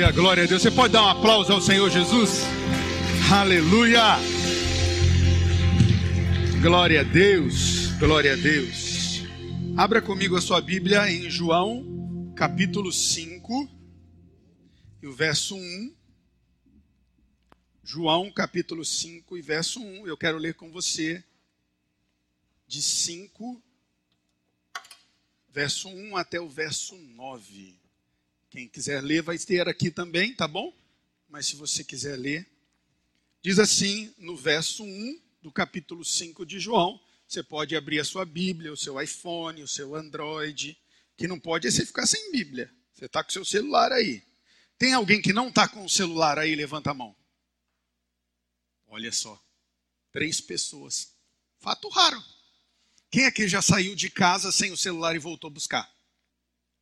Aleluia, glória a Deus. Você pode dar um aplauso ao Senhor Jesus? Aleluia. Glória a Deus, glória a Deus. Abra comigo a sua Bíblia em João, capítulo 5, e o verso 1. João, capítulo 5 e verso 1. Eu quero ler com você de 5, verso 1 até o verso 9. Quem quiser ler vai ter aqui também, tá bom? Mas se você quiser ler, diz assim no verso 1 do capítulo 5 de João. Você pode abrir a sua Bíblia, o seu iPhone, o seu Android. Que não pode é você ficar sem Bíblia. Você está com o seu celular aí. Tem alguém que não está com o celular aí? Levanta a mão. Olha só. Três pessoas. Fato raro. Quem aqui já saiu de casa sem o celular e voltou buscar?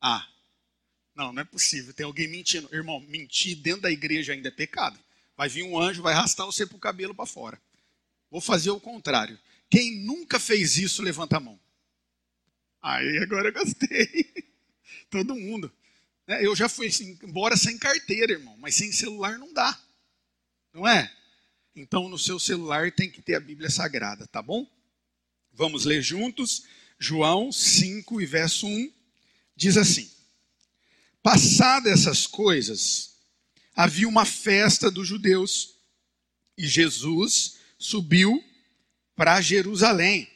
Ah, não, não é possível. Tem alguém mentindo. Irmão, mentir dentro da igreja ainda é pecado. Vai vir um anjo, vai arrastar você para o cabelo para fora. Vou fazer o contrário. Quem nunca fez isso, levanta a mão. Aí agora eu gostei. Todo mundo. É, eu já fui assim, embora sem carteira, irmão, mas sem celular não dá. Não é? Então no seu celular tem que ter a Bíblia Sagrada, tá bom? Vamos ler juntos. João 5 e verso 1 diz assim: Passadas essas coisas, havia uma festa dos judeus e Jesus subiu para Jerusalém.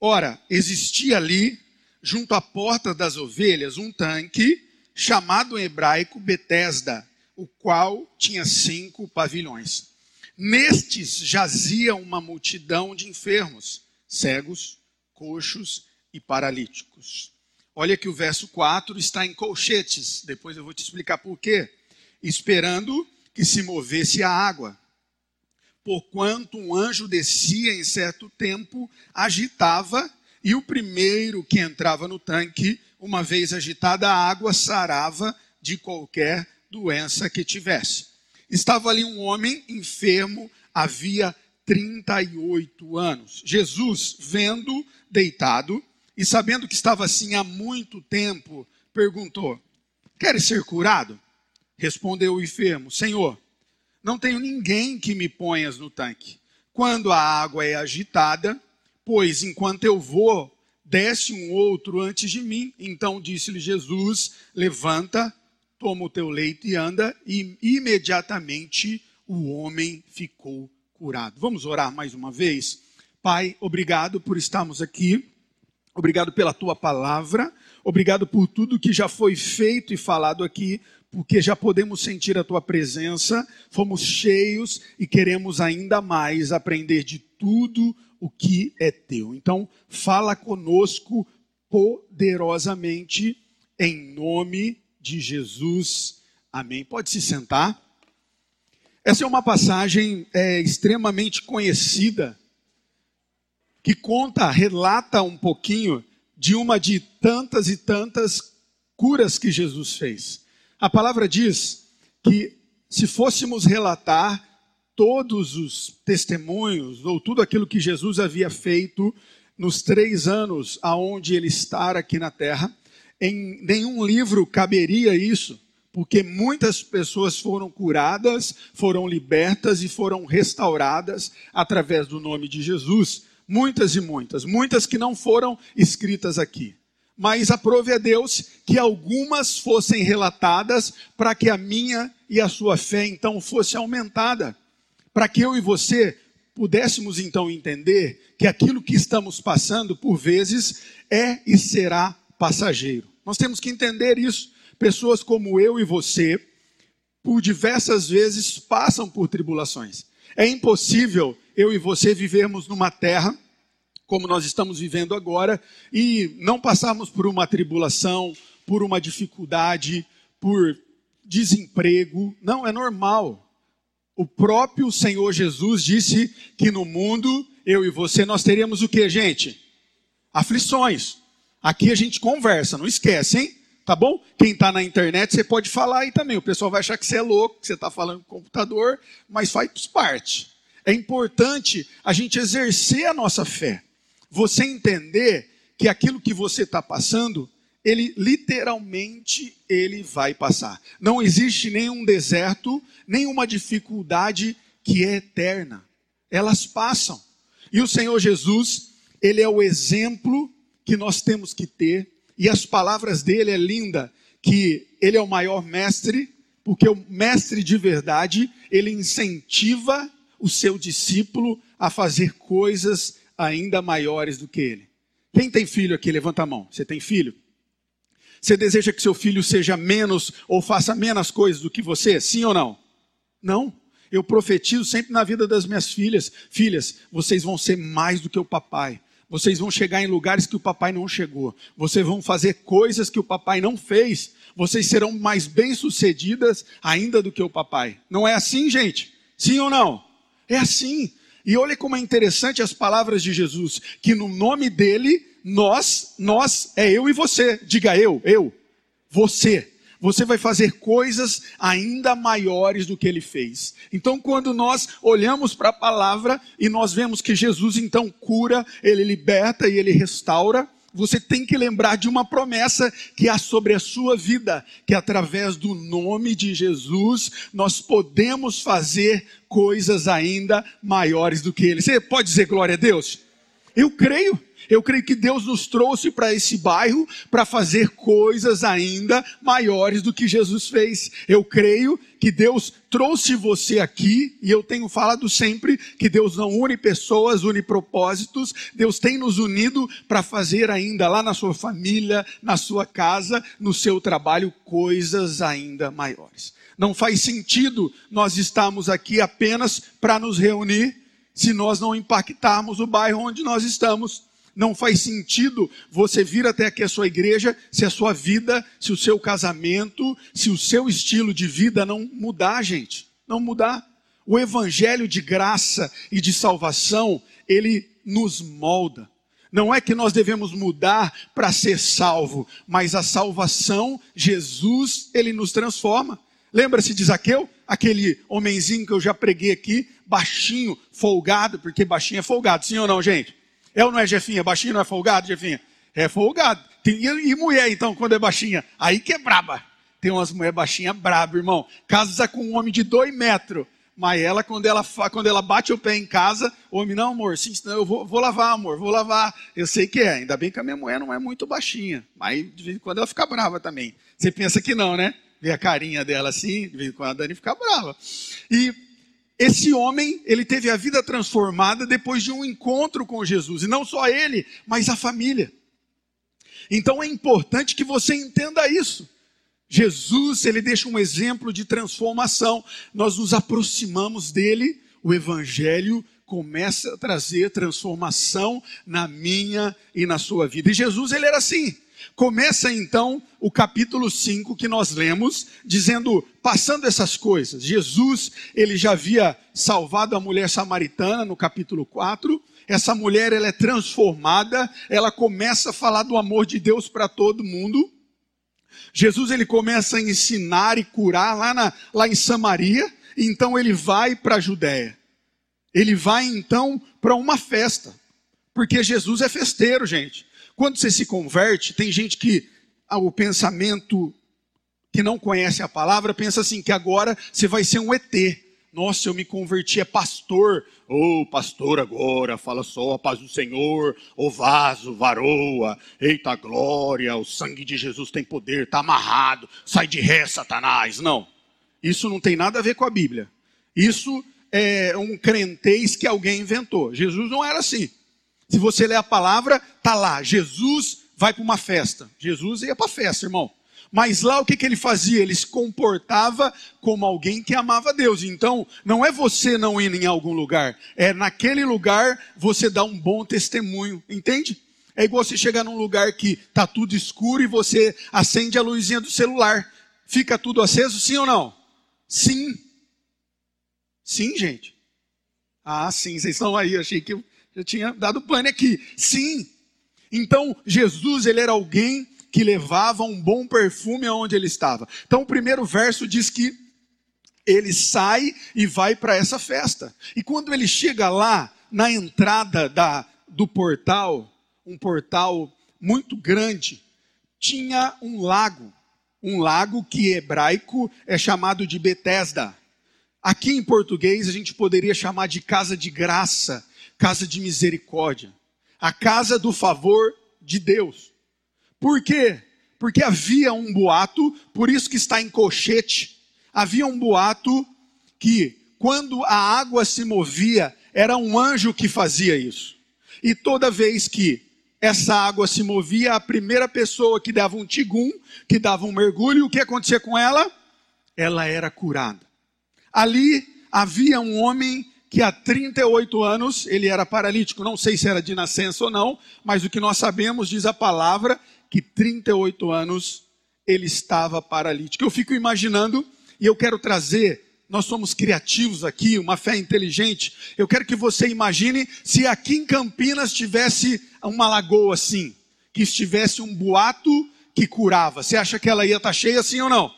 Ora, existia ali, junto à porta das ovelhas, um tanque chamado em hebraico Betesda, o qual tinha cinco pavilhões. Nestes jazia uma multidão de enfermos, cegos, coxos e paralíticos. Olha que o verso 4 está em colchetes, depois eu vou te explicar por quê. Esperando que se movesse a água. Porquanto um anjo descia em certo tempo, agitava, e o primeiro que entrava no tanque, uma vez agitada a água, sarava de qualquer doença que tivesse. Estava ali um homem enfermo, havia 38 anos. Jesus, vendo deitado, e sabendo que estava assim há muito tempo, perguntou: Queres ser curado? Respondeu o enfermo: Senhor, não tenho ninguém que me ponhas no tanque. Quando a água é agitada, pois enquanto eu vou, desce um outro antes de mim. Então disse-lhe Jesus: Levanta, toma o teu leito e anda. E imediatamente o homem ficou curado. Vamos orar mais uma vez? Pai, obrigado por estarmos aqui Obrigado pela tua palavra. Obrigado por tudo que já foi feito e falado aqui, porque já podemos sentir a tua presença. Fomos cheios e queremos ainda mais aprender de tudo o que é teu. Então, fala conosco poderosamente em nome de Jesus. Amém. Pode se sentar. Essa é uma passagem é, extremamente conhecida que conta, relata um pouquinho de uma de tantas e tantas curas que Jesus fez. A palavra diz que se fôssemos relatar todos os testemunhos ou tudo aquilo que Jesus havia feito nos três anos aonde ele está aqui na terra, em nenhum livro caberia isso, porque muitas pessoas foram curadas, foram libertas e foram restauradas através do nome de Jesus. Muitas e muitas, muitas que não foram escritas aqui. Mas aprove a Deus que algumas fossem relatadas para que a minha e a sua fé então fosse aumentada. Para que eu e você pudéssemos então entender que aquilo que estamos passando por vezes é e será passageiro. Nós temos que entender isso. Pessoas como eu e você, por diversas vezes, passam por tribulações. É impossível eu e você vivermos numa terra como nós estamos vivendo agora e não passarmos por uma tribulação, por uma dificuldade, por desemprego. Não, é normal. O próprio Senhor Jesus disse que no mundo, eu e você, nós teríamos o que, gente? Aflições. Aqui a gente conversa, não esquece, hein? Tá bom? Quem está na internet, você pode falar aí também. O pessoal vai achar que você é louco, que você está falando com o computador, mas faz parte é importante a gente exercer a nossa fé. Você entender que aquilo que você está passando ele literalmente ele vai passar. Não existe nenhum deserto, nenhuma dificuldade que é eterna. Elas passam. E o Senhor Jesus, ele é o exemplo que nós temos que ter, e as palavras dele é linda, que ele é o maior mestre, porque o mestre de verdade, ele incentiva o seu discípulo a fazer coisas ainda maiores do que ele. Quem tem filho aqui, levanta a mão. Você tem filho? Você deseja que seu filho seja menos ou faça menos coisas do que você? Sim ou não? Não. Eu profetizo sempre na vida das minhas filhas: filhas, vocês vão ser mais do que o papai. Vocês vão chegar em lugares que o papai não chegou. Vocês vão fazer coisas que o papai não fez. Vocês serão mais bem-sucedidas ainda do que o papai. Não é assim, gente? Sim ou não? É assim. E olha como é interessante as palavras de Jesus, que no nome dele, nós, nós é eu e você. Diga eu, eu, você você vai fazer coisas ainda maiores do que ele fez. Então, quando nós olhamos para a palavra e nós vemos que Jesus então cura, ele liberta e ele restaura, você tem que lembrar de uma promessa que há sobre a sua vida, que através do nome de Jesus nós podemos fazer coisas ainda maiores do que ele. Você pode dizer glória a Deus? Eu creio. Eu creio que Deus nos trouxe para esse bairro para fazer coisas ainda maiores do que Jesus fez. Eu creio que Deus trouxe você aqui, e eu tenho falado sempre que Deus não une pessoas, une propósitos. Deus tem nos unido para fazer ainda lá na sua família, na sua casa, no seu trabalho, coisas ainda maiores. Não faz sentido nós estarmos aqui apenas para nos reunir se nós não impactarmos o bairro onde nós estamos. Não faz sentido você vir até aqui a sua igreja se a sua vida, se o seu casamento, se o seu estilo de vida não mudar, gente. Não mudar. O evangelho de graça e de salvação, ele nos molda. Não é que nós devemos mudar para ser salvo, mas a salvação, Jesus, ele nos transforma. Lembra-se de Zaqueu? Aquele homenzinho que eu já preguei aqui, baixinho, folgado, porque baixinho é folgado, sim ou não, gente? É ou não é, Jefinha? Baixinho não é folgado, Jefinha? É folgado. Tem, e, mulher, então, quando é baixinha? Aí que é braba. Tem umas mulheres baixinhas braba, irmão. Casa com um homem de dois metros. Mas ela, quando ela, quando ela bate o pé em casa, o homem, não, amor, sim, eu vou, vou lavar, amor, vou lavar. Eu sei que é. Ainda bem que a minha mulher não é muito baixinha. Mas de vez em quando ela fica brava também. Você pensa que não, né? Vê a carinha dela assim, de vez em quando a Dani fica brava. E esse homem, ele teve a vida transformada depois de um encontro com Jesus, e não só ele, mas a família. Então é importante que você entenda isso. Jesus, ele deixa um exemplo de transformação. Nós nos aproximamos dele, o evangelho começa a trazer transformação na minha e na sua vida. E Jesus, ele era assim. Começa então o capítulo 5 que nós lemos, dizendo, passando essas coisas. Jesus, ele já havia salvado a mulher samaritana no capítulo 4. Essa mulher, ela é transformada, ela começa a falar do amor de Deus para todo mundo. Jesus, ele começa a ensinar e curar lá, na, lá em Samaria, então ele vai para a Judéia. Ele vai então para uma festa, porque Jesus é festeiro, gente. Quando você se converte, tem gente que ah, o pensamento que não conhece a palavra pensa assim que agora você vai ser um ET. Nossa, eu me converti, é pastor. Ô, oh, pastor agora, fala só a paz do Senhor, o vaso, varoa, eita glória, o sangue de Jesus tem poder, está amarrado, sai de ré, Satanás. Não, isso não tem nada a ver com a Bíblia. Isso é um crentez que alguém inventou. Jesus não era assim. Se você ler a palavra, tá lá. Jesus vai para uma festa. Jesus ia para a festa, irmão. Mas lá o que, que ele fazia? Ele se comportava como alguém que amava Deus. Então, não é você não ir em algum lugar, é naquele lugar você dá um bom testemunho, entende? É igual você chegar num lugar que tá tudo escuro e você acende a luzinha do celular. Fica tudo aceso, sim ou não? Sim. Sim, gente. Ah, sim, vocês estão aí, achei que eu tinha dado pane aqui. Sim. Então, Jesus, ele era alguém que levava um bom perfume aonde ele estava. Então, o primeiro verso diz que ele sai e vai para essa festa. E quando ele chega lá, na entrada da, do portal, um portal muito grande, tinha um lago, um lago que em hebraico é chamado de Betesda. Aqui em português a gente poderia chamar de casa de graça, casa de misericórdia, a casa do favor de Deus. Por quê? Porque havia um boato, por isso que está em colchete, havia um boato que quando a água se movia, era um anjo que fazia isso. E toda vez que essa água se movia, a primeira pessoa que dava um tigum, que dava um mergulho, o que acontecia com ela? Ela era curada. Ali havia um homem que há 38 anos ele era paralítico, não sei se era de nascença ou não, mas o que nós sabemos diz a palavra que 38 anos ele estava paralítico. Eu fico imaginando e eu quero trazer nós somos criativos aqui, uma fé inteligente. Eu quero que você imagine se aqui em Campinas tivesse uma lagoa assim, que estivesse um boato que curava. Você acha que ela ia estar cheia assim ou não?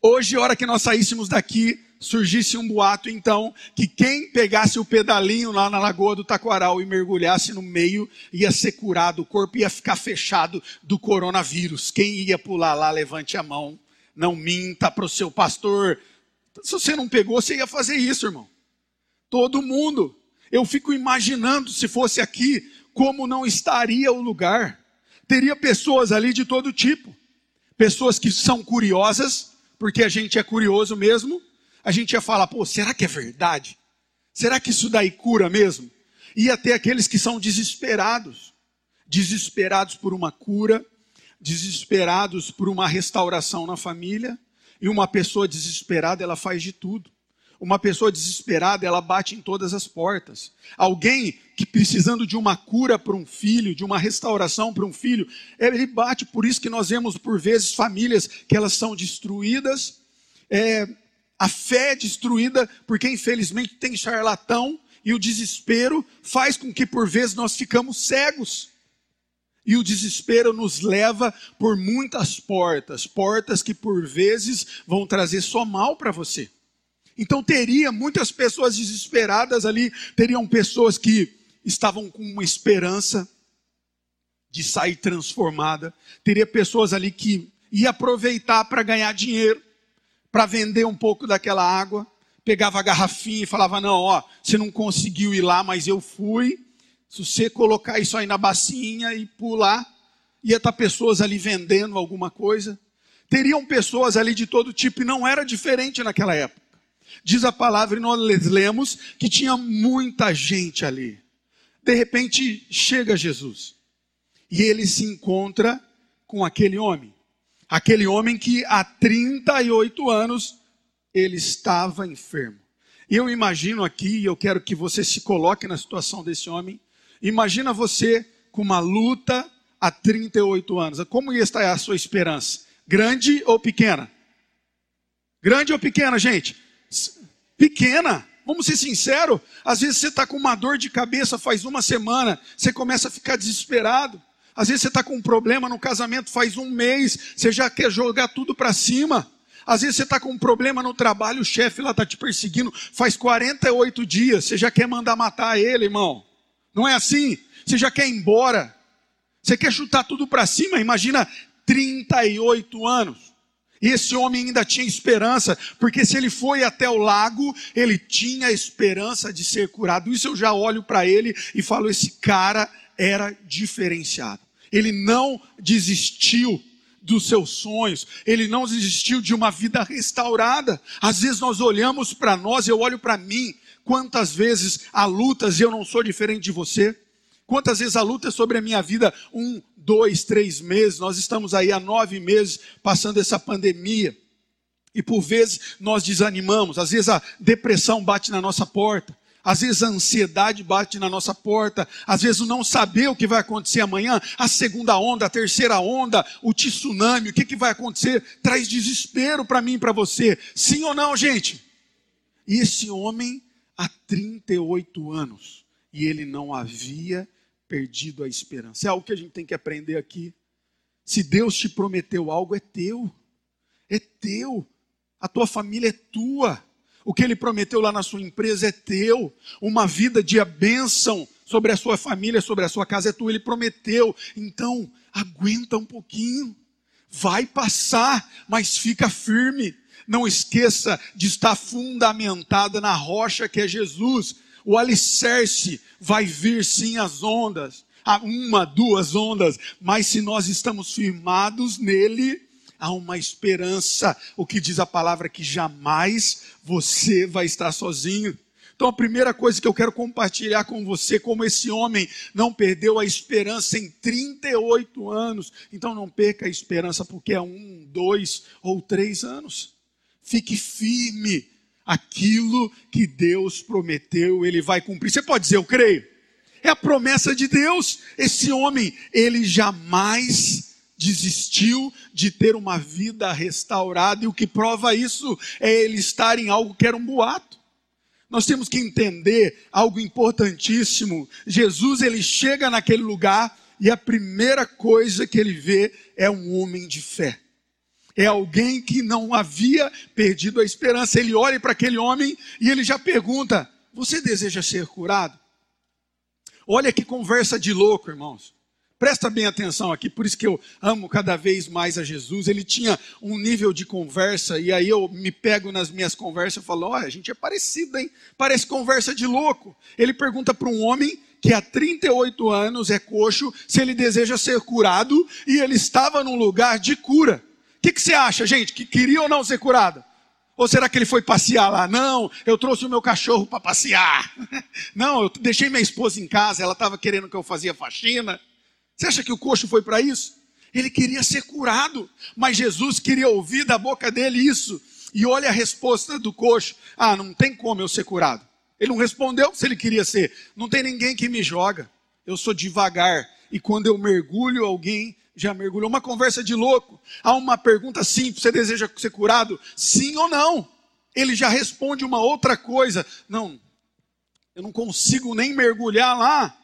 Hoje, hora que nós saíssemos daqui, surgisse um boato, então, que quem pegasse o pedalinho lá na Lagoa do Taquaral e mergulhasse no meio, ia ser curado, o corpo ia ficar fechado do coronavírus. Quem ia pular lá, levante a mão. Não minta para o seu pastor se você não pegou, você ia fazer isso, irmão. Todo mundo. Eu fico imaginando se fosse aqui, como não estaria o lugar. Teria pessoas ali de todo tipo. Pessoas que são curiosas, porque a gente é curioso mesmo. A gente ia falar, pô, será que é verdade? Será que isso daí cura mesmo? Ia ter aqueles que são desesperados. Desesperados por uma cura, desesperados por uma restauração na família e uma pessoa desesperada, ela faz de tudo. Uma pessoa desesperada, ela bate em todas as portas. Alguém que precisando de uma cura para um filho, de uma restauração para um filho, ele bate. Por isso que nós vemos por vezes famílias que elas são destruídas, é, a fé é destruída porque infelizmente tem charlatão e o desespero faz com que por vezes nós ficamos cegos. E o desespero nos leva por muitas portas, portas que por vezes vão trazer só mal para você. Então teria muitas pessoas desesperadas ali, teriam pessoas que estavam com uma esperança de sair transformada, teria pessoas ali que ia aproveitar para ganhar dinheiro, para vender um pouco daquela água, pegava a garrafinha e falava: "Não, ó, você não conseguiu ir lá, mas eu fui". Se você colocar isso aí na bacinha e pular, ia estar pessoas ali vendendo alguma coisa. Teriam pessoas ali de todo tipo e não era diferente naquela época. Diz a palavra e nós lemos que tinha muita gente ali. De repente chega Jesus e ele se encontra com aquele homem. Aquele homem que há 38 anos ele estava enfermo. Eu imagino aqui, eu quero que você se coloque na situação desse homem, Imagina você com uma luta há 38 anos. Como estar a sua esperança? Grande ou pequena? Grande ou pequena, gente? Pequena. Vamos ser sinceros. Às vezes você está com uma dor de cabeça faz uma semana, você começa a ficar desesperado. Às vezes você está com um problema no casamento faz um mês, você já quer jogar tudo para cima. Às vezes você está com um problema no trabalho, o chefe lá está te perseguindo faz 48 dias, você já quer mandar matar ele, irmão. Não é assim? Você já quer ir embora. Você quer chutar tudo para cima. Imagina 38 anos. E esse homem ainda tinha esperança, porque se ele foi até o lago, ele tinha esperança de ser curado. Isso eu já olho para ele e falo: esse cara era diferenciado. Ele não desistiu dos seus sonhos, ele não desistiu de uma vida restaurada. Às vezes nós olhamos para nós, eu olho para mim, Quantas vezes há lutas e eu não sou diferente de você? Quantas vezes a luta é sobre a minha vida? Um, dois, três meses. Nós estamos aí há nove meses passando essa pandemia. E por vezes nós desanimamos. Às vezes a depressão bate na nossa porta. Às vezes a ansiedade bate na nossa porta. Às vezes o não saber o que vai acontecer amanhã. A segunda onda, a terceira onda, o tsunami. O que, que vai acontecer? Traz desespero para mim e para você. Sim ou não, gente? E esse homem há 38 anos e ele não havia perdido a esperança. É algo que a gente tem que aprender aqui. Se Deus te prometeu algo, é teu. É teu. A tua família é tua. O que ele prometeu lá na sua empresa é teu. Uma vida de bênção sobre a sua família, sobre a sua casa é tua. Ele prometeu. Então, aguenta um pouquinho. Vai passar, mas fica firme. Não esqueça de estar fundamentada na rocha que é Jesus. O alicerce vai vir sim as ondas, uma, duas ondas, mas se nós estamos firmados nele, há uma esperança. O que diz a palavra que jamais você vai estar sozinho. Então, a primeira coisa que eu quero compartilhar com você, como esse homem não perdeu a esperança em 38 anos, então não perca a esperança porque é um, dois ou três anos. Fique firme. Aquilo que Deus prometeu, ele vai cumprir. Você pode dizer, eu creio. É a promessa de Deus. Esse homem, ele jamais desistiu de ter uma vida restaurada, e o que prova isso é ele estar em algo que era um boato. Nós temos que entender algo importantíssimo. Jesus ele chega naquele lugar e a primeira coisa que ele vê é um homem de fé é alguém que não havia perdido a esperança. Ele olha para aquele homem e ele já pergunta: Você deseja ser curado? Olha que conversa de louco, irmãos. Presta bem atenção aqui, por isso que eu amo cada vez mais a Jesus. Ele tinha um nível de conversa, e aí eu me pego nas minhas conversas e falo: olha, a gente é parecido, hein? Parece conversa de louco. Ele pergunta para um homem que há 38 anos é coxo se ele deseja ser curado, e ele estava num lugar de cura que, que você acha, gente? Que queria ou não ser curada? Ou será que ele foi passear lá? Não, eu trouxe o meu cachorro para passear. Não, eu deixei minha esposa em casa, ela estava querendo que eu fazia faxina. Você acha que o coxo foi para isso? Ele queria ser curado, mas Jesus queria ouvir da boca dele isso. E olha a resposta do coxo: Ah, não tem como eu ser curado. Ele não respondeu se ele queria ser. Não tem ninguém que me joga. Eu sou devagar. E quando eu mergulho, alguém já mergulhou. Uma conversa de louco. Há uma pergunta simples: você deseja ser curado? Sim ou não? Ele já responde uma outra coisa. Não, eu não consigo nem mergulhar lá.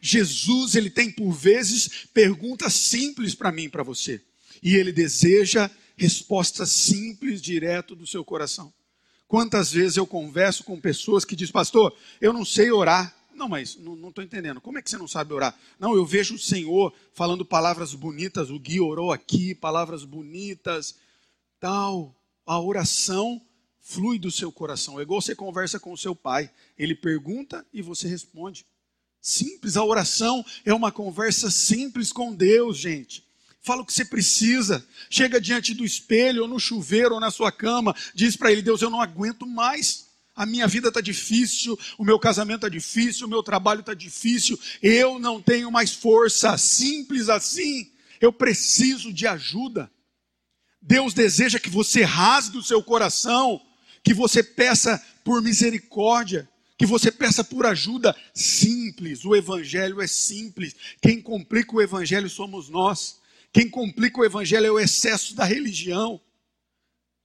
Jesus, ele tem por vezes perguntas simples para mim para você. E ele deseja respostas simples, direto do seu coração. Quantas vezes eu converso com pessoas que dizem, pastor, eu não sei orar. Não, mas não estou entendendo. Como é que você não sabe orar? Não, eu vejo o Senhor falando palavras bonitas. O Gui orou aqui, palavras bonitas, tal. A oração flui do seu coração. É igual você conversa com o seu pai. Ele pergunta e você responde. Simples, a oração é uma conversa simples com Deus, gente. Fala o que você precisa. Chega diante do espelho, ou no chuveiro, ou na sua cama. Diz para ele: Deus, eu não aguento mais a minha vida está difícil, o meu casamento está difícil, o meu trabalho está difícil, eu não tenho mais força, simples assim, eu preciso de ajuda. Deus deseja que você rasgue o seu coração, que você peça por misericórdia, que você peça por ajuda simples. O evangelho é simples. Quem complica o evangelho somos nós. Quem complica o evangelho é o excesso da religião.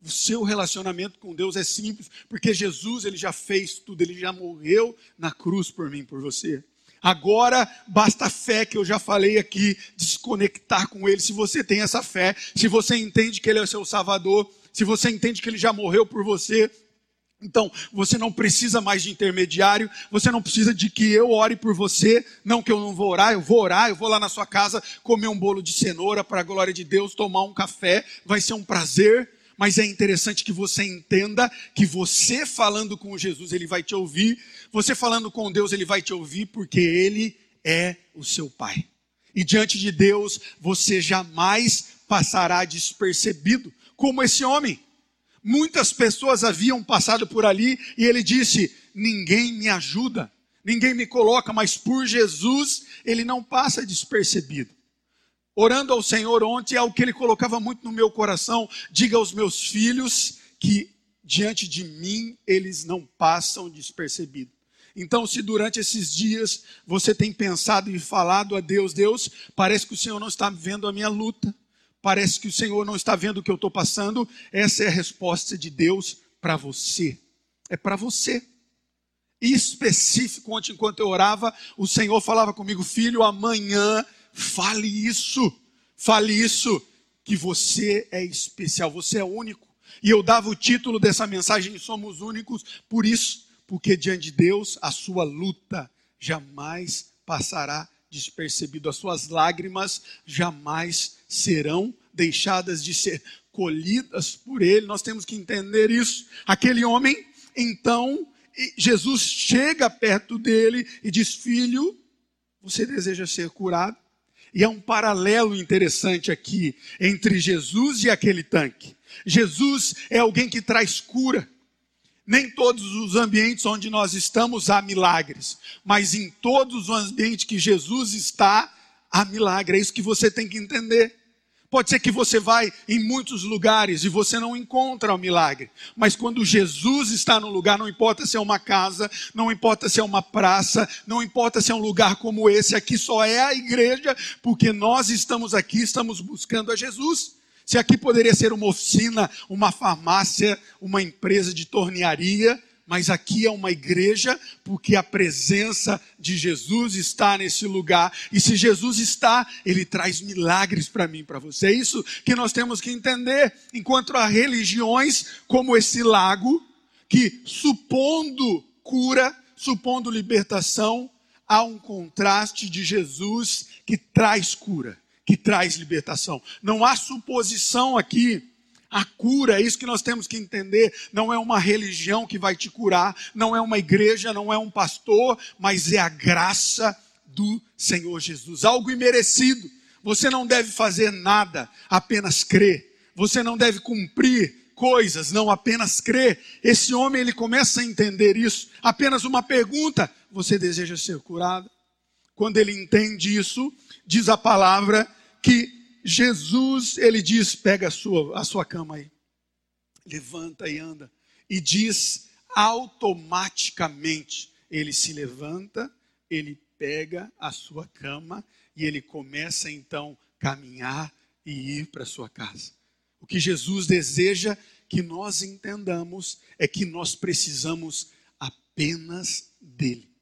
O seu relacionamento com Deus é simples, porque Jesus ele já fez tudo, ele já morreu na cruz por mim, por você. Agora basta a fé que eu já falei aqui, desconectar com Ele. Se você tem essa fé, se você entende que Ele é o seu Salvador, se você entende que Ele já morreu por você, então você não precisa mais de intermediário, você não precisa de que eu ore por você. Não que eu não vou orar, eu vou orar, eu vou lá na sua casa comer um bolo de cenoura para a glória de Deus, tomar um café, vai ser um prazer mas é interessante que você entenda que você falando com Jesus, ele vai te ouvir. Você falando com Deus, ele vai te ouvir, porque ele é o seu Pai. E diante de Deus, você jamais passará despercebido, como esse homem. Muitas pessoas haviam passado por ali e ele disse: Ninguém me ajuda, ninguém me coloca, mas por Jesus ele não passa despercebido orando ao Senhor ontem, é o que ele colocava muito no meu coração. Diga aos meus filhos que diante de mim eles não passam despercebidos. Então, se durante esses dias você tem pensado e falado a Deus, Deus, parece que o Senhor não está vendo a minha luta, parece que o Senhor não está vendo o que eu estou passando, essa é a resposta de Deus para você. É para você. Específico, ontem, enquanto eu orava, o Senhor falava comigo, filho, amanhã Fale isso, fale isso, que você é especial, você é único. E eu dava o título dessa mensagem: Somos únicos, por isso, porque diante de Deus a sua luta jamais passará despercebido, as suas lágrimas jamais serão deixadas de ser colhidas por ele. Nós temos que entender isso. Aquele homem, então, Jesus chega perto dele e diz: Filho, você deseja ser curado? E há um paralelo interessante aqui entre Jesus e aquele tanque. Jesus é alguém que traz cura. Nem todos os ambientes onde nós estamos há milagres, mas em todos os ambientes que Jesus está, há milagre. É isso que você tem que entender. Pode ser que você vai em muitos lugares e você não encontra o milagre. Mas quando Jesus está no lugar, não importa se é uma casa, não importa se é uma praça, não importa se é um lugar como esse, aqui só é a igreja, porque nós estamos aqui, estamos buscando a Jesus. Se aqui poderia ser uma oficina, uma farmácia, uma empresa de tornearia, mas aqui é uma igreja porque a presença de Jesus está nesse lugar. E se Jesus está, ele traz milagres para mim, para você. É isso que nós temos que entender. Enquanto há religiões como esse lago, que supondo cura, supondo libertação, há um contraste de Jesus que traz cura, que traz libertação. Não há suposição aqui a cura, é isso que nós temos que entender. Não é uma religião que vai te curar, não é uma igreja, não é um pastor, mas é a graça do Senhor Jesus. Algo imerecido. Você não deve fazer nada, apenas crer. Você não deve cumprir coisas, não apenas crer. Esse homem ele começa a entender isso. Apenas uma pergunta: você deseja ser curado? Quando ele entende isso, diz a palavra que Jesus, ele diz: pega a sua, a sua cama aí, levanta e anda. E diz automaticamente: ele se levanta, ele pega a sua cama e ele começa então caminhar e ir para sua casa. O que Jesus deseja que nós entendamos é que nós precisamos apenas dele.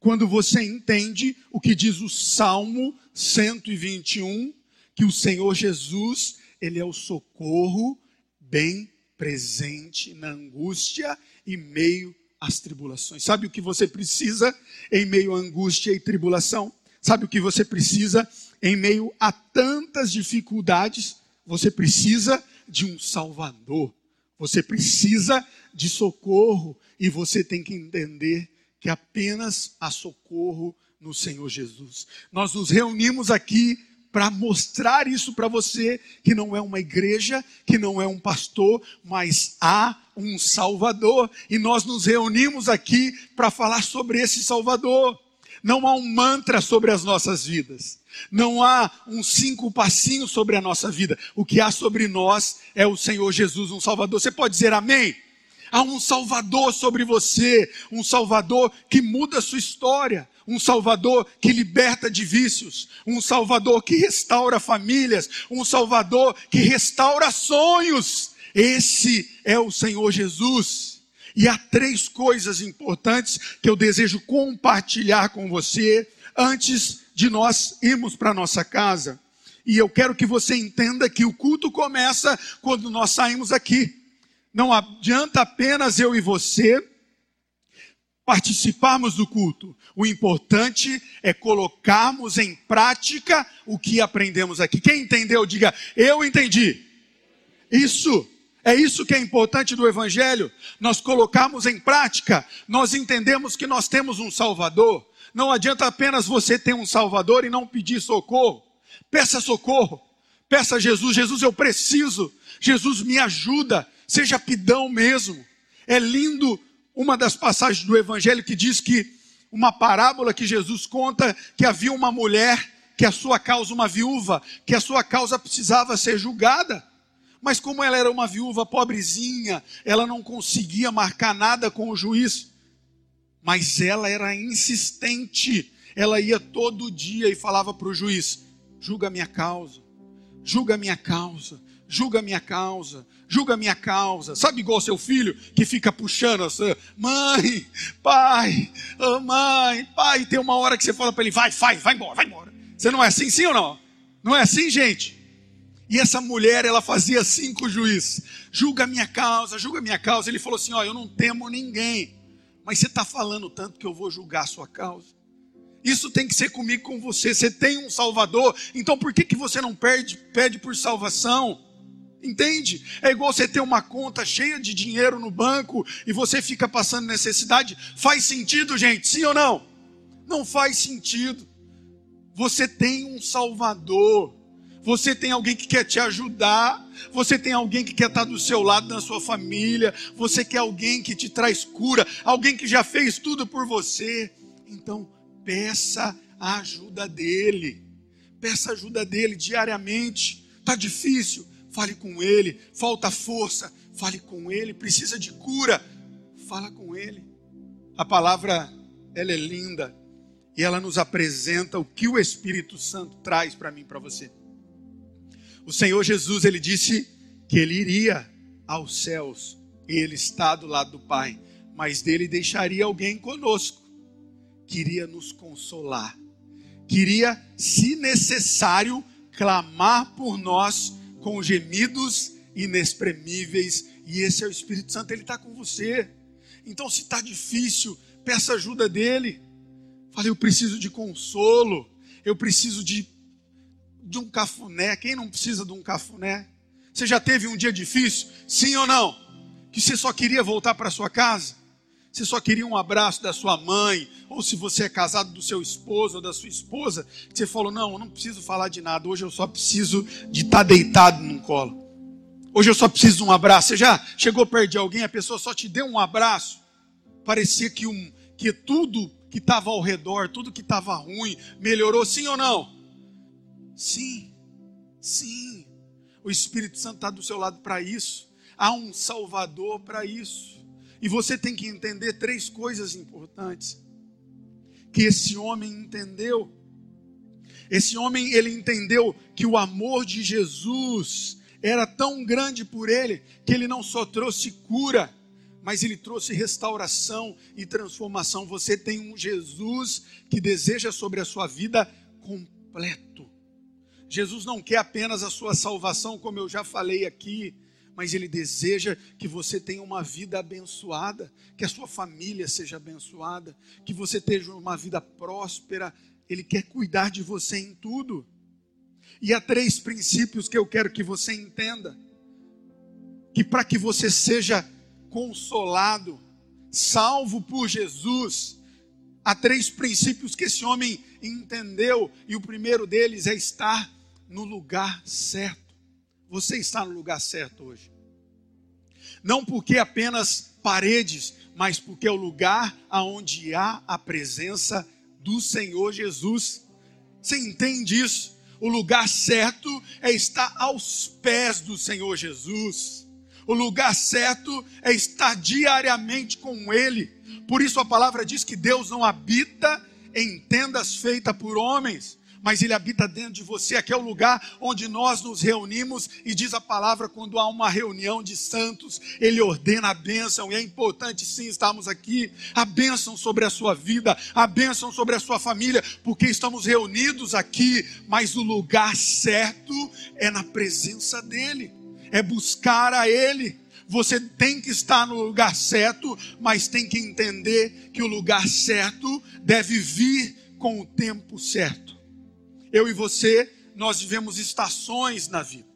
Quando você entende o que diz o Salmo 121, que o Senhor Jesus, ele é o socorro bem presente na angústia e meio às tribulações. Sabe o que você precisa em meio à angústia e tribulação? Sabe o que você precisa em meio a tantas dificuldades? Você precisa de um Salvador. Você precisa de socorro e você tem que entender que apenas há socorro no Senhor Jesus. Nós nos reunimos aqui para mostrar isso para você, que não é uma igreja, que não é um pastor, mas há um Salvador. E nós nos reunimos aqui para falar sobre esse Salvador. Não há um mantra sobre as nossas vidas. Não há um cinco passinhos sobre a nossa vida. O que há sobre nós é o Senhor Jesus, um Salvador. Você pode dizer amém? Há um Salvador sobre você, um Salvador que muda a sua história, um Salvador que liberta de vícios, um Salvador que restaura famílias, um Salvador que restaura sonhos. Esse é o Senhor Jesus. E há três coisas importantes que eu desejo compartilhar com você antes de nós irmos para nossa casa. E eu quero que você entenda que o culto começa quando nós saímos aqui. Não adianta apenas eu e você participarmos do culto. O importante é colocarmos em prática o que aprendemos aqui. Quem entendeu, diga: Eu entendi. Isso. É isso que é importante do Evangelho. Nós colocamos em prática, nós entendemos que nós temos um Salvador. Não adianta apenas você ter um Salvador e não pedir socorro. Peça socorro. Peça a Jesus: Jesus, eu preciso. Jesus, me ajuda seja pidão mesmo. É lindo uma das passagens do Evangelho que diz que uma parábola que Jesus conta que havia uma mulher que a sua causa, uma viúva, que a sua causa precisava ser julgada. Mas como ela era uma viúva pobrezinha, ela não conseguia marcar nada com o juiz. Mas ela era insistente. Ela ia todo dia e falava para o juiz: julga a minha causa, julga a minha causa, julga a minha causa, julga a minha causa. Sabe igual seu filho que fica puxando assim, mãe, pai, oh, mãe, pai, tem uma hora que você fala para ele, vai, vai, vai embora, vai embora. Você não é assim, sim ou não? Não é assim, gente? E essa mulher, ela fazia assim com o juiz: julga a minha causa, julga a minha causa. Ele falou assim: Ó, eu não temo ninguém, mas você está falando tanto que eu vou julgar a sua causa. Isso tem que ser comigo, com você. Você tem um Salvador, então por que, que você não perde, pede por salvação? Entende? É igual você ter uma conta cheia de dinheiro no banco e você fica passando necessidade. Faz sentido, gente? Sim ou não? Não faz sentido. Você tem um Salvador. Você tem alguém que quer te ajudar. Você tem alguém que quer estar do seu lado na sua família. Você quer alguém que te traz cura. Alguém que já fez tudo por você. Então, peça a ajuda dele. Peça a ajuda dele diariamente. Está difícil? Fale com ele. Falta força? Fale com ele. Precisa de cura? Fala com ele. A palavra, ela é linda. E ela nos apresenta o que o Espírito Santo traz para mim, para você. O Senhor Jesus, ele disse que ele iria aos céus e ele está do lado do Pai, mas dele deixaria alguém conosco, queria nos consolar, queria, se necessário, clamar por nós com gemidos inexprimíveis, e esse é o Espírito Santo, ele está com você. Então, se está difícil, peça ajuda dele. Fale, eu preciso de consolo, eu preciso de de um cafuné. Quem não precisa de um cafuné? Você já teve um dia difícil? Sim ou não? Que você só queria voltar para sua casa? Você só queria um abraço da sua mãe? Ou se você é casado do seu esposo ou da sua esposa, você falou: Não, eu não preciso falar de nada. Hoje eu só preciso de estar tá deitado num colo. Hoje eu só preciso de um abraço. Você já chegou perto de alguém, a pessoa só te deu um abraço? Parecia que, um, que tudo que estava ao redor, tudo que estava ruim, melhorou, sim ou não? Sim, sim. O Espírito Santo está do seu lado para isso. Há um Salvador para isso. E você tem que entender três coisas importantes que esse homem entendeu. Esse homem ele entendeu que o amor de Jesus era tão grande por ele que ele não só trouxe cura, mas ele trouxe restauração e transformação. Você tem um Jesus que deseja sobre a sua vida completo. Jesus não quer apenas a sua salvação, como eu já falei aqui, mas Ele deseja que você tenha uma vida abençoada, que a sua família seja abençoada, que você tenha uma vida próspera. Ele quer cuidar de você em tudo. E há três princípios que eu quero que você entenda: que para que você seja consolado, salvo por Jesus, há três princípios que esse homem entendeu, e o primeiro deles é estar no lugar certo. Você está no lugar certo hoje. Não porque apenas paredes, mas porque é o lugar aonde há a presença do Senhor Jesus. Você entende isso? O lugar certo é estar aos pés do Senhor Jesus. O lugar certo é estar diariamente com Ele. Por isso a palavra diz que Deus não habita em tendas feitas por homens, mas Ele habita dentro de você. Aqui é o lugar onde nós nos reunimos e diz a palavra quando há uma reunião de santos, Ele ordena a bênção. E é importante sim estarmos aqui. A bênção sobre a sua vida, a bênção sobre a sua família, porque estamos reunidos aqui, mas o lugar certo é na presença dEle, é buscar a Ele. Você tem que estar no lugar certo, mas tem que entender que o lugar certo deve vir com o tempo certo. Eu e você, nós vivemos estações na vida.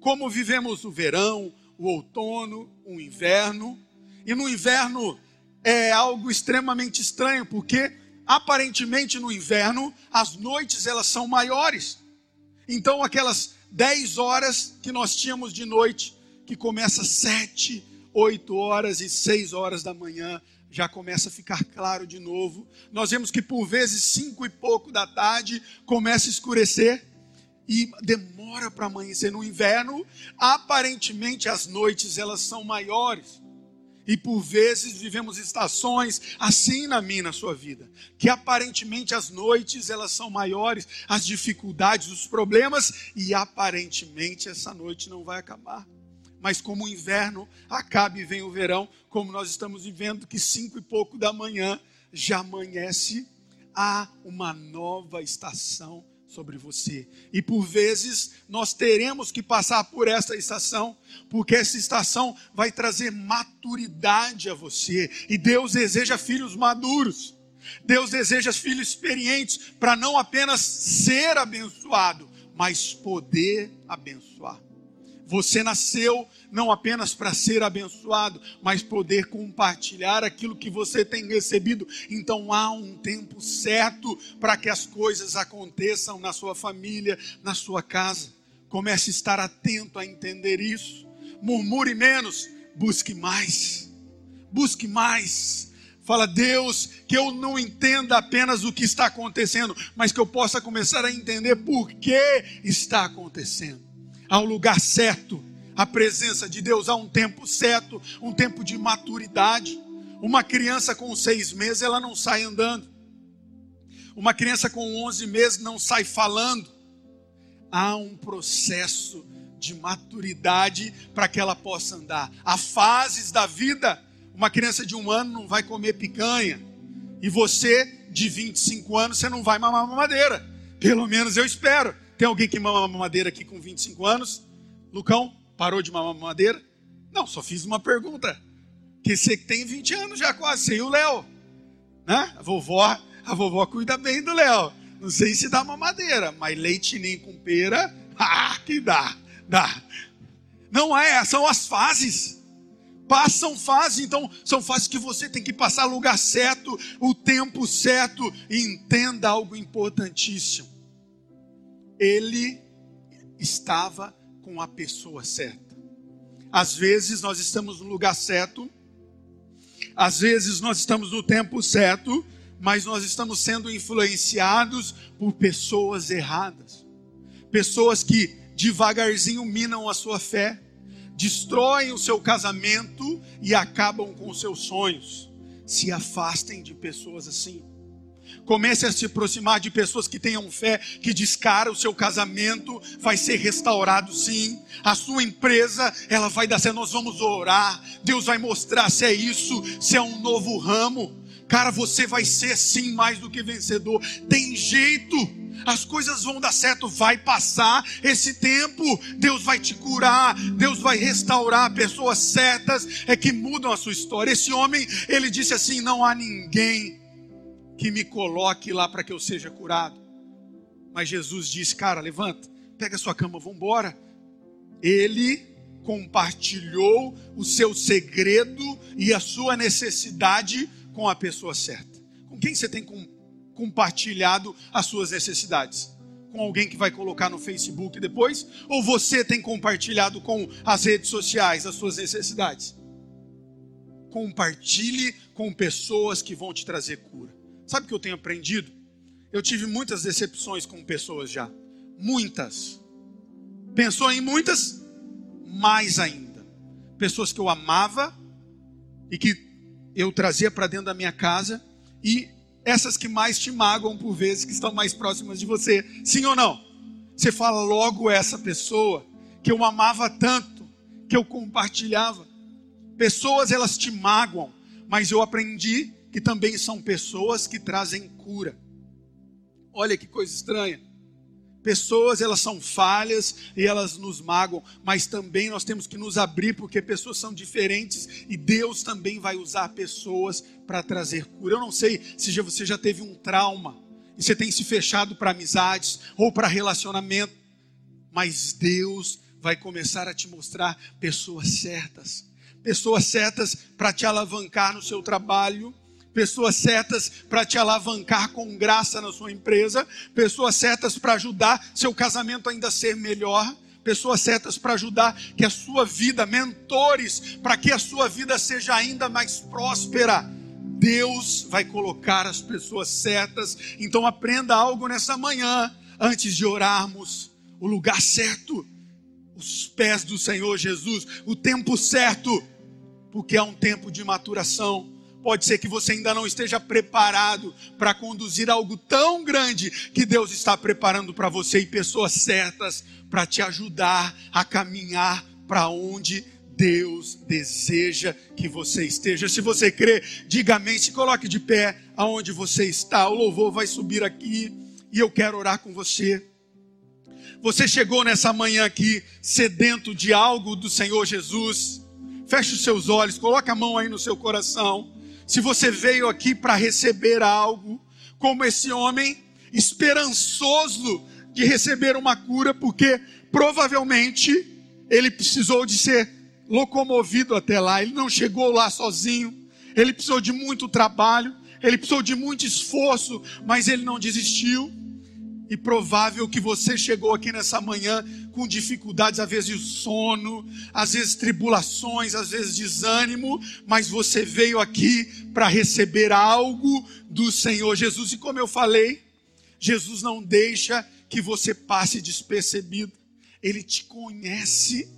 Como vivemos o verão, o outono, o inverno. E no inverno é algo extremamente estranho, porque aparentemente no inverno as noites elas são maiores. Então aquelas 10 horas que nós tínhamos de noite, que começa 7, 8 horas e 6 horas da manhã, já começa a ficar claro de novo. Nós vemos que por vezes cinco e pouco da tarde começa a escurecer e demora para amanhecer no inverno. Aparentemente as noites elas são maiores. E por vezes vivemos estações assim na minha, na sua vida, que aparentemente as noites elas são maiores, as dificuldades, os problemas, e aparentemente essa noite não vai acabar mas como o inverno acaba e vem o verão, como nós estamos vivendo, que cinco e pouco da manhã já amanhece, há uma nova estação sobre você. E por vezes nós teremos que passar por essa estação, porque essa estação vai trazer maturidade a você. E Deus deseja filhos maduros. Deus deseja filhos experientes para não apenas ser abençoado, mas poder abençoar. Você nasceu não apenas para ser abençoado, mas poder compartilhar aquilo que você tem recebido. Então há um tempo certo para que as coisas aconteçam na sua família, na sua casa. Comece a estar atento a entender isso. Murmure menos, busque mais. Busque mais. Fala, Deus, que eu não entenda apenas o que está acontecendo, mas que eu possa começar a entender por que está acontecendo. Ao lugar certo, a presença de Deus há um tempo certo, um tempo de maturidade. Uma criança com seis meses, ela não sai andando. Uma criança com onze meses não sai falando. Há um processo de maturidade para que ela possa andar. Há fases da vida. Uma criança de um ano não vai comer picanha. E você, de 25 anos, você não vai mamar mamadeira. Pelo menos eu espero. Tem alguém que mama mamadeira aqui com 25 anos? Lucão? Parou de mamar madeira? Não, só fiz uma pergunta. Que você tem 20 anos já quase, você e o Léo. Né? A vovó, a vovó cuida bem do Léo. Não sei se dá mamadeira, mas leite nem com pera, ah, que dá, dá. Não é, são as fases. Passam fases, então são fases que você tem que passar lugar certo, o tempo certo, e entenda algo importantíssimo. Ele estava com a pessoa certa. Às vezes nós estamos no lugar certo, às vezes nós estamos no tempo certo, mas nós estamos sendo influenciados por pessoas erradas. Pessoas que devagarzinho minam a sua fé, destroem o seu casamento e acabam com os seus sonhos. Se afastem de pessoas assim. Comece a se aproximar de pessoas que tenham fé, que diz, cara, o seu casamento vai ser restaurado sim. A sua empresa, ela vai dar certo, nós vamos orar. Deus vai mostrar se é isso, se é um novo ramo. Cara, você vai ser sim mais do que vencedor. Tem jeito. As coisas vão dar certo, vai passar esse tempo. Deus vai te curar, Deus vai restaurar pessoas certas é que mudam a sua história. Esse homem, ele disse assim: "Não há ninguém que me coloque lá para que eu seja curado. Mas Jesus disse: Cara, levanta, pega sua cama, vamos embora. Ele compartilhou o seu segredo e a sua necessidade com a pessoa certa. Com quem você tem compartilhado as suas necessidades? Com alguém que vai colocar no Facebook depois? Ou você tem compartilhado com as redes sociais as suas necessidades? Compartilhe com pessoas que vão te trazer cura. Sabe o que eu tenho aprendido? Eu tive muitas decepções com pessoas já. Muitas. Pensou em muitas? Mais ainda. Pessoas que eu amava e que eu trazia para dentro da minha casa e essas que mais te magoam por vezes, que estão mais próximas de você. Sim ou não? Você fala logo essa pessoa que eu amava tanto, que eu compartilhava. Pessoas elas te magoam, mas eu aprendi que também são pessoas que trazem cura. Olha que coisa estranha. Pessoas, elas são falhas e elas nos magoam, mas também nós temos que nos abrir porque pessoas são diferentes e Deus também vai usar pessoas para trazer cura. Eu não sei se você já teve um trauma e você tem se fechado para amizades ou para relacionamento, mas Deus vai começar a te mostrar pessoas certas, pessoas certas para te alavancar no seu trabalho, pessoas certas para te alavancar com graça na sua empresa, pessoas certas para ajudar seu casamento ainda a ser melhor, pessoas certas para ajudar que a sua vida, mentores, para que a sua vida seja ainda mais próspera. Deus vai colocar as pessoas certas. Então aprenda algo nessa manhã, antes de orarmos, o lugar certo, os pés do Senhor Jesus, o tempo certo, porque é um tempo de maturação Pode ser que você ainda não esteja preparado para conduzir algo tão grande que Deus está preparando para você e pessoas certas para te ajudar a caminhar para onde Deus deseja que você esteja. Se você crê, diga amém, se coloque de pé aonde você está. O louvor vai subir aqui e eu quero orar com você. Você chegou nessa manhã aqui sedento de algo do Senhor Jesus. Feche os seus olhos, coloque a mão aí no seu coração. Se você veio aqui para receber algo, como esse homem, esperançoso de receber uma cura, porque provavelmente ele precisou de ser locomovido até lá, ele não chegou lá sozinho, ele precisou de muito trabalho, ele precisou de muito esforço, mas ele não desistiu. E provável que você chegou aqui nessa manhã com dificuldades, às vezes sono, às vezes tribulações, às vezes desânimo, mas você veio aqui para receber algo do Senhor Jesus. E como eu falei, Jesus não deixa que você passe despercebido. Ele te conhece.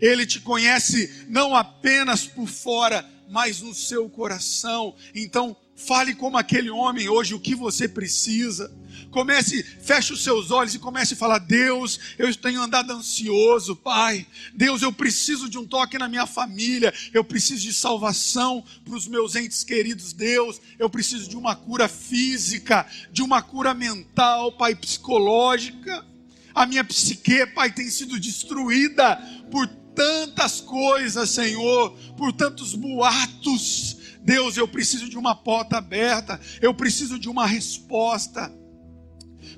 Ele te conhece não apenas por fora, mas no seu coração. Então, fale como aquele homem hoje o que você precisa. Comece, feche os seus olhos e comece a falar: Deus, eu tenho andado ansioso, Pai. Deus, eu preciso de um toque na minha família. Eu preciso de salvação para os meus entes queridos. Deus, eu preciso de uma cura física, de uma cura mental, Pai, psicológica. A minha psique, Pai, tem sido destruída por tantas coisas, Senhor, por tantos boatos. Deus, eu preciso de uma porta aberta, eu preciso de uma resposta.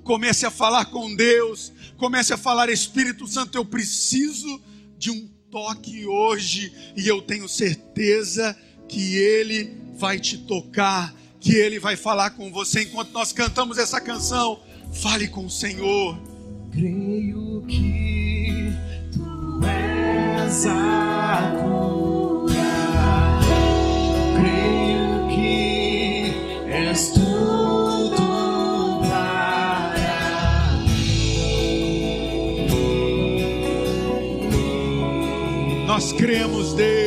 Comece a falar com Deus. Comece a falar, Espírito Santo, eu preciso de um toque hoje. E eu tenho certeza que Ele vai te tocar. Que Ele vai falar com você enquanto nós cantamos essa canção. Fale com o Senhor. Creio que tu és a cura. Creio que és tudo Nós cremos, Deus.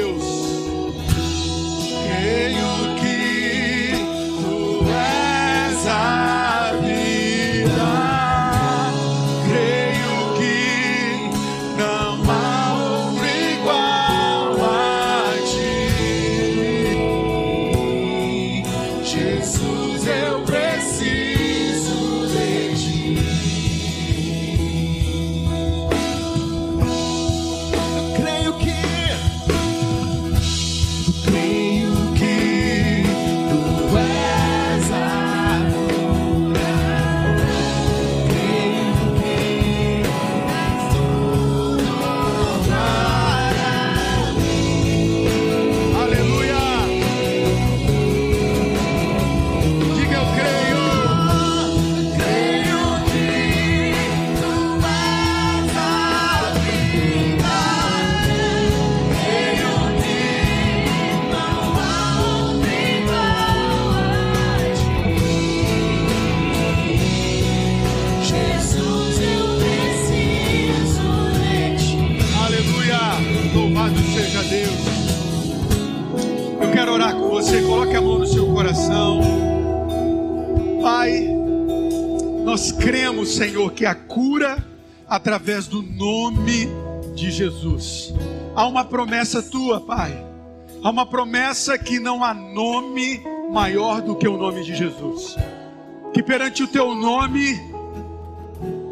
Através do nome de Jesus. Há uma promessa tua, Pai. Há uma promessa que não há nome maior do que o nome de Jesus. Que perante o teu nome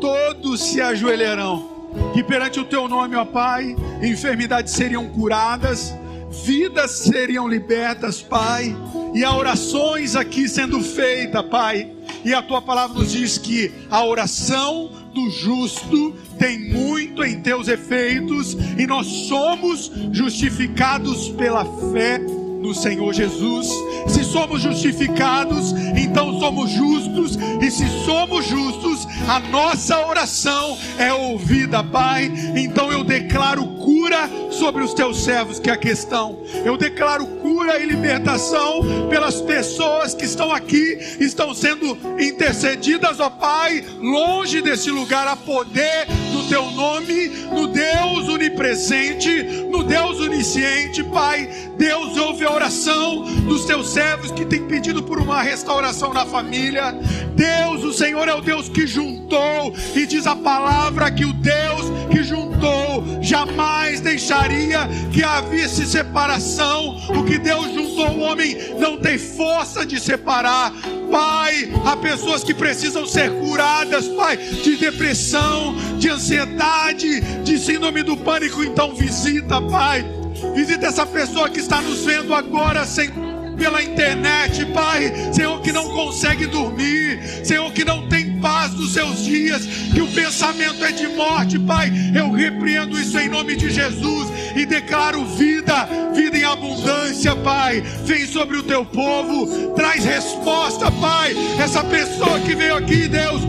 todos se ajoelharão. Que perante o teu nome, ó Pai, enfermidades seriam curadas, vidas seriam libertas, Pai, e há orações aqui sendo feitas, Pai. E a tua palavra nos diz que a oração do justo tem muito em teus efeitos, e nós somos justificados pela fé no Senhor Jesus. Se somos justificados, então somos justos, e se somos justos, a nossa oração é ouvida, Pai. Então eu declaro cura sobre os teus servos que aqui estão. Eu declaro cura e libertação pelas pessoas que estão aqui, estão sendo intercedidas, ó Pai, longe desse lugar, a poder do teu nome, no Deus onipresente, no Deus onisciente, Pai. Deus ouve a oração dos teus servos que têm pedido por uma restauração na família. Deus, o Senhor é o Deus que juntou, e diz a palavra que o Deus que juntou jamais deixaria que havia-se separação. O que Deus juntou, o homem não tem força de separar. Pai, há pessoas que precisam ser curadas, Pai, de depressão, de ansiedade, de síndrome do pânico. Então, visita, Pai. Visita essa pessoa que está nos vendo agora, Senhor. pela internet, Pai. Senhor, que não consegue dormir. Senhor, que não tem paz nos seus dias. Que o pensamento é de morte, Pai. Eu repreendo isso em nome de Jesus e declaro vida, vida em abundância, Pai. Vem sobre o teu povo, traz resposta, Pai. Essa pessoa que veio aqui, Deus,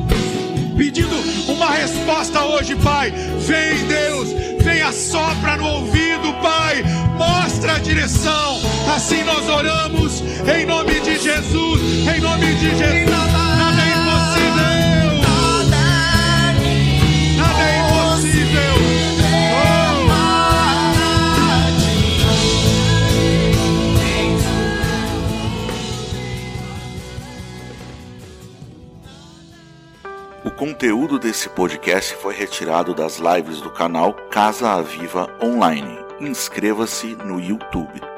pedindo uma resposta hoje, Pai. Vem, Deus, venha sopra no ouvido, Pai. Mostra a direção. Assim nós oramos em nome de Jesus, em nome de Jesus. Conteúdo desse podcast foi retirado das lives do canal Casa Aviva Online. Inscreva-se no YouTube.